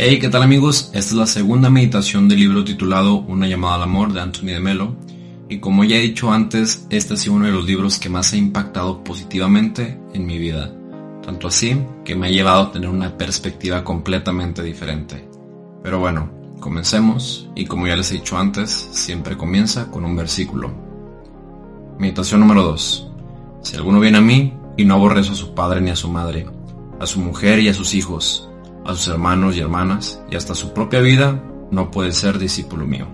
Hey, ¿qué tal amigos? Esta es la segunda meditación del libro titulado Una llamada al amor de Anthony de Melo. Y como ya he dicho antes, este ha sido uno de los libros que más ha impactado positivamente en mi vida. Tanto así que me ha llevado a tener una perspectiva completamente diferente. Pero bueno, comencemos y como ya les he dicho antes, siempre comienza con un versículo. Meditación número 2. Si alguno viene a mí y no aborrece a su padre ni a su madre, a su mujer y a sus hijos, a sus hermanos y hermanas y hasta su propia vida, no puede ser discípulo mío.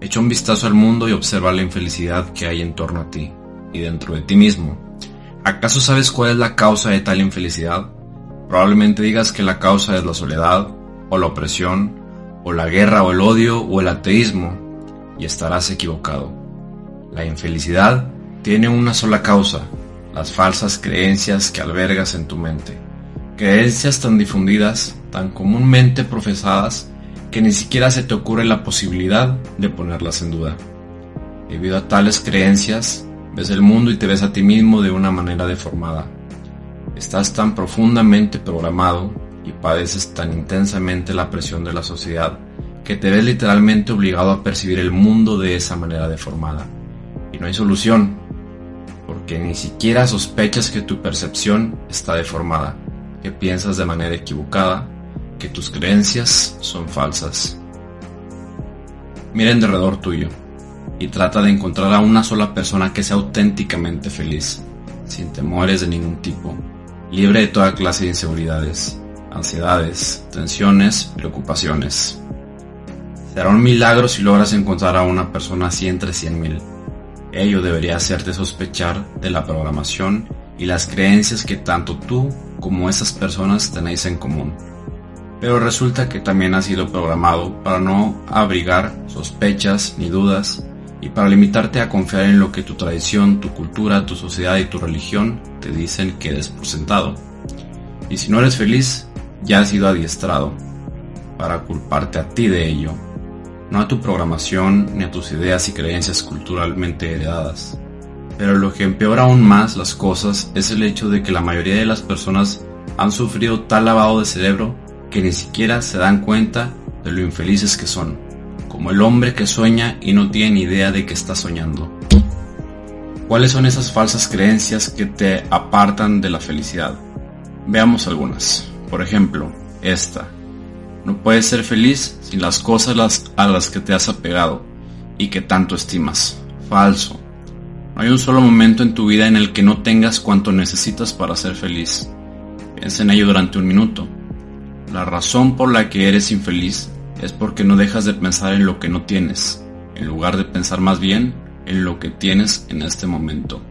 Echa un vistazo al mundo y observa la infelicidad que hay en torno a ti y dentro de ti mismo. ¿Acaso sabes cuál es la causa de tal infelicidad? Probablemente digas que la causa es la soledad, o la opresión, o la guerra, o el odio, o el ateísmo, y estarás equivocado. La infelicidad tiene una sola causa, las falsas creencias que albergas en tu mente creencias tan difundidas, tan comúnmente profesadas, que ni siquiera se te ocurre la posibilidad de ponerlas en duda. Debido a tales creencias, ves el mundo y te ves a ti mismo de una manera deformada. Estás tan profundamente programado y padeces tan intensamente la presión de la sociedad que te ves literalmente obligado a percibir el mundo de esa manera deformada. Y no hay solución, porque ni siquiera sospechas que tu percepción está deformada que piensas de manera equivocada, que tus creencias son falsas. Mira en derredor tuyo y trata de encontrar a una sola persona que sea auténticamente feliz, sin temores de ningún tipo, libre de toda clase de inseguridades, ansiedades, tensiones, preocupaciones. Será un milagro si logras encontrar a una persona así entre 100.000. Ello debería hacerte sospechar de la programación y las creencias que tanto tú como esas personas tenéis en común. Pero resulta que también ha sido programado para no abrigar sospechas ni dudas y para limitarte a confiar en lo que tu tradición, tu cultura, tu sociedad y tu religión te dicen que eres por sentado. Y si no eres feliz, ya has sido adiestrado para culparte a ti de ello, no a tu programación ni a tus ideas y creencias culturalmente heredadas. Pero lo que empeora aún más las cosas es el hecho de que la mayoría de las personas han sufrido tal lavado de cerebro que ni siquiera se dan cuenta de lo infelices que son, como el hombre que sueña y no tiene ni idea de que está soñando. ¿Cuáles son esas falsas creencias que te apartan de la felicidad? Veamos algunas. Por ejemplo, esta. No puedes ser feliz sin las cosas a las que te has apegado y que tanto estimas. Falso. No hay un solo momento en tu vida en el que no tengas cuanto necesitas para ser feliz. Piensa en ello durante un minuto. La razón por la que eres infeliz es porque no dejas de pensar en lo que no tienes, en lugar de pensar más bien en lo que tienes en este momento.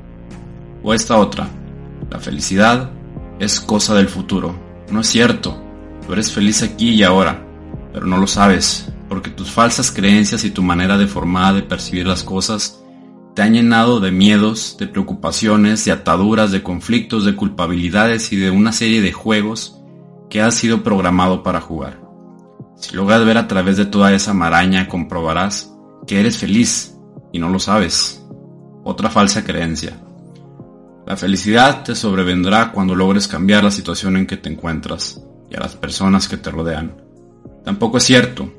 O esta otra, la felicidad es cosa del futuro. No es cierto, tú eres feliz aquí y ahora, pero no lo sabes, porque tus falsas creencias y tu manera deformada de percibir las cosas te han llenado de miedos, de preocupaciones, de ataduras, de conflictos, de culpabilidades y de una serie de juegos que has sido programado para jugar. Si logras ver a través de toda esa maraña, comprobarás que eres feliz y no lo sabes. Otra falsa creencia. La felicidad te sobrevendrá cuando logres cambiar la situación en que te encuentras y a las personas que te rodean. Tampoco es cierto.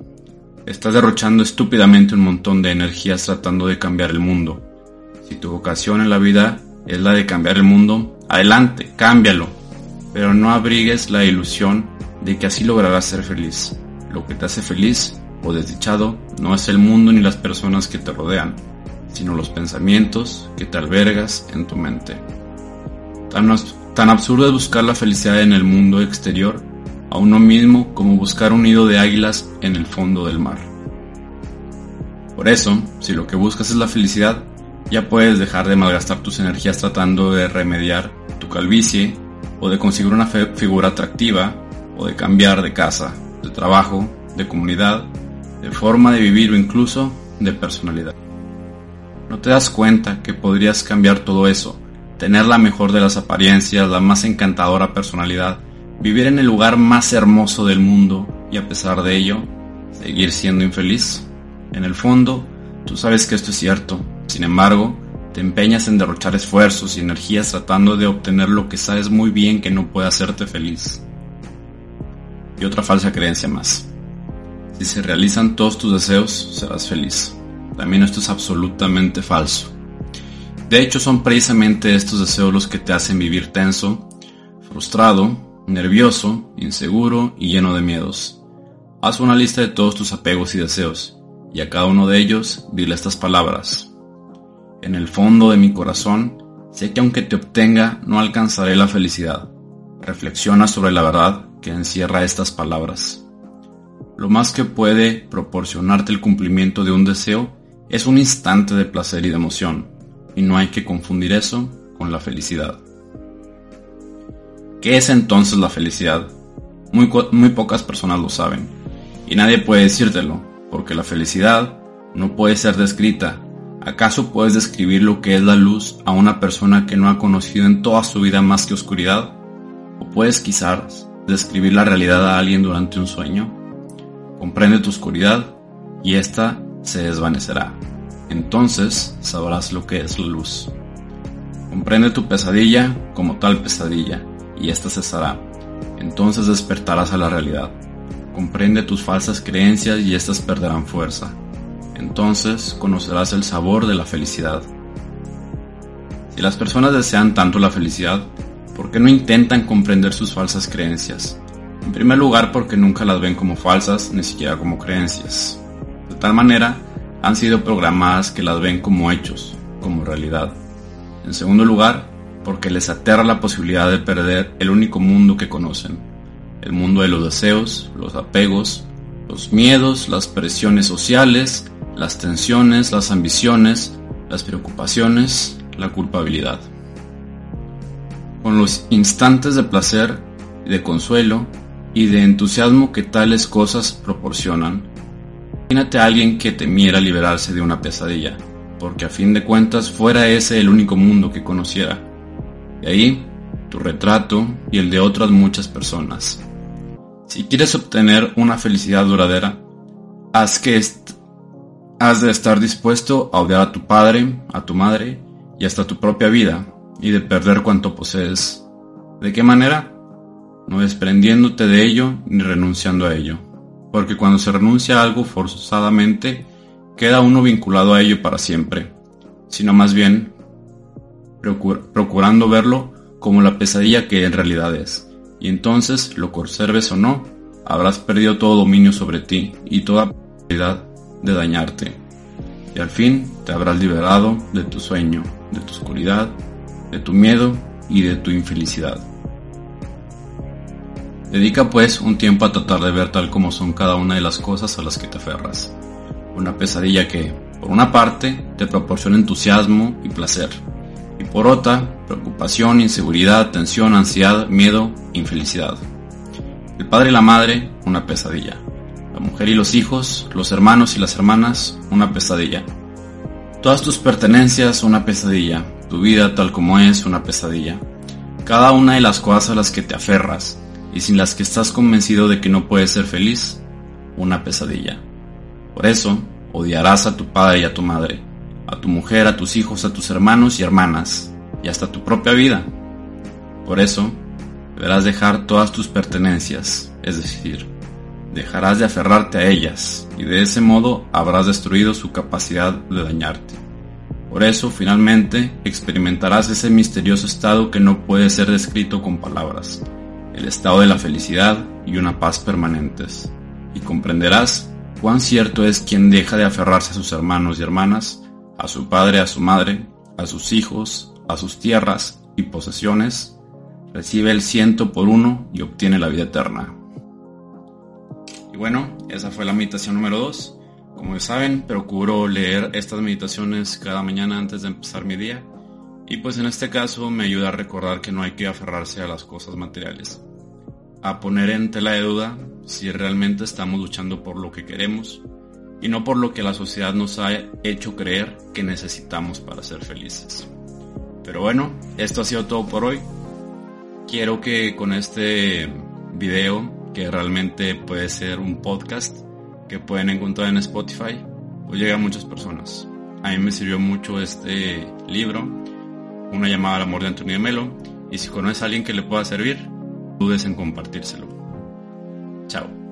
Estás derrochando estúpidamente un montón de energías tratando de cambiar el mundo. Si tu vocación en la vida es la de cambiar el mundo, adelante, cámbialo. Pero no abrigues la ilusión de que así lograrás ser feliz. Lo que te hace feliz o desdichado no es el mundo ni las personas que te rodean, sino los pensamientos que te albergas en tu mente. Tan, tan absurdo es buscar la felicidad en el mundo exterior a uno mismo como buscar un nido de águilas en el fondo del mar. Por eso, si lo que buscas es la felicidad, ya puedes dejar de malgastar tus energías tratando de remediar tu calvicie o de conseguir una figura atractiva o de cambiar de casa, de trabajo, de comunidad, de forma de vivir o incluso de personalidad. ¿No te das cuenta que podrías cambiar todo eso, tener la mejor de las apariencias, la más encantadora personalidad vivir en el lugar más hermoso del mundo y a pesar de ello, seguir siendo infeliz? En el fondo, tú sabes que esto es cierto. Sin embargo, te empeñas en derrochar esfuerzos y energías tratando de obtener lo que sabes muy bien que no puede hacerte feliz. Y otra falsa creencia más. Si se realizan todos tus deseos, serás feliz. También esto es absolutamente falso. De hecho, son precisamente estos deseos los que te hacen vivir tenso, frustrado, nervioso, inseguro y lleno de miedos. Haz una lista de todos tus apegos y deseos, y a cada uno de ellos dile estas palabras. En el fondo de mi corazón, sé que aunque te obtenga, no alcanzaré la felicidad. Reflexiona sobre la verdad que encierra estas palabras. Lo más que puede proporcionarte el cumplimiento de un deseo es un instante de placer y de emoción, y no hay que confundir eso con la felicidad. ¿Qué es entonces la felicidad? Muy, muy pocas personas lo saben, y nadie puede decírtelo, porque la felicidad no puede ser descrita. ¿Acaso puedes describir lo que es la luz a una persona que no ha conocido en toda su vida más que oscuridad? ¿O puedes quizás describir la realidad a alguien durante un sueño? Comprende tu oscuridad y ésta se desvanecerá. Entonces sabrás lo que es la luz. Comprende tu pesadilla como tal pesadilla y ésta cesará. Entonces despertarás a la realidad. Comprende tus falsas creencias y éstas perderán fuerza. Entonces conocerás el sabor de la felicidad. Si las personas desean tanto la felicidad, ¿por qué no intentan comprender sus falsas creencias? En primer lugar porque nunca las ven como falsas, ni siquiera como creencias. De tal manera, han sido programadas que las ven como hechos, como realidad. En segundo lugar, porque les aterra la posibilidad de perder el único mundo que conocen, el mundo de los deseos, los apegos, los miedos, las presiones sociales, las tensiones, las ambiciones, las preocupaciones, la culpabilidad. Con los instantes de placer de consuelo, y de entusiasmo que tales cosas proporcionan. Imagínate a alguien que temiera liberarse de una pesadilla, porque a fin de cuentas fuera ese el único mundo que conociera. Y ahí, tu retrato y el de otras muchas personas. Si quieres obtener una felicidad duradera, haz que has de estar dispuesto a odiar a tu padre, a tu madre y hasta tu propia vida, y de perder cuanto posees. ¿De qué manera? no desprendiéndote de ello ni renunciando a ello, porque cuando se renuncia a algo forzadamente, queda uno vinculado a ello para siempre, sino más bien procurando verlo como la pesadilla que en realidad es, y entonces, lo conserves o no, habrás perdido todo dominio sobre ti y toda posibilidad de dañarte, y al fin te habrás liberado de tu sueño, de tu oscuridad, de tu miedo y de tu infelicidad. Dedica pues un tiempo a tratar de ver tal como son cada una de las cosas a las que te aferras. Una pesadilla que, por una parte, te proporciona entusiasmo y placer, y por otra, preocupación, inseguridad, tensión, ansiedad, miedo, infelicidad. El padre y la madre, una pesadilla. La mujer y los hijos, los hermanos y las hermanas, una pesadilla. Todas tus pertenencias, una pesadilla. Tu vida tal como es, una pesadilla. Cada una de las cosas a las que te aferras, y sin las que estás convencido de que no puedes ser feliz, una pesadilla. Por eso, odiarás a tu padre y a tu madre, a tu mujer, a tus hijos, a tus hermanos y hermanas, y hasta tu propia vida. Por eso, deberás dejar todas tus pertenencias, es decir, dejarás de aferrarte a ellas, y de ese modo habrás destruido su capacidad de dañarte. Por eso, finalmente, experimentarás ese misterioso estado que no puede ser descrito con palabras, el estado de la felicidad y una paz permanentes, y comprenderás cuán cierto es quien deja de aferrarse a sus hermanos y hermanas, a su padre, a su madre, a sus hijos, a sus tierras y posesiones, recibe el ciento por uno y obtiene la vida eterna. Y bueno, esa fue la meditación número 2. Como saben, procuro leer estas meditaciones cada mañana antes de empezar mi día. Y pues en este caso me ayuda a recordar que no hay que aferrarse a las cosas materiales a poner en tela de duda si realmente estamos luchando por lo que queremos y no por lo que la sociedad nos ha hecho creer que necesitamos para ser felices. Pero bueno, esto ha sido todo por hoy. Quiero que con este video, que realmente puede ser un podcast que pueden encontrar en Spotify, pues llegue a muchas personas. A mí me sirvió mucho este libro, Una llamada al amor de Antonio de Melo, y si conoces a alguien que le pueda servir, dudes en compartírselo. Chao.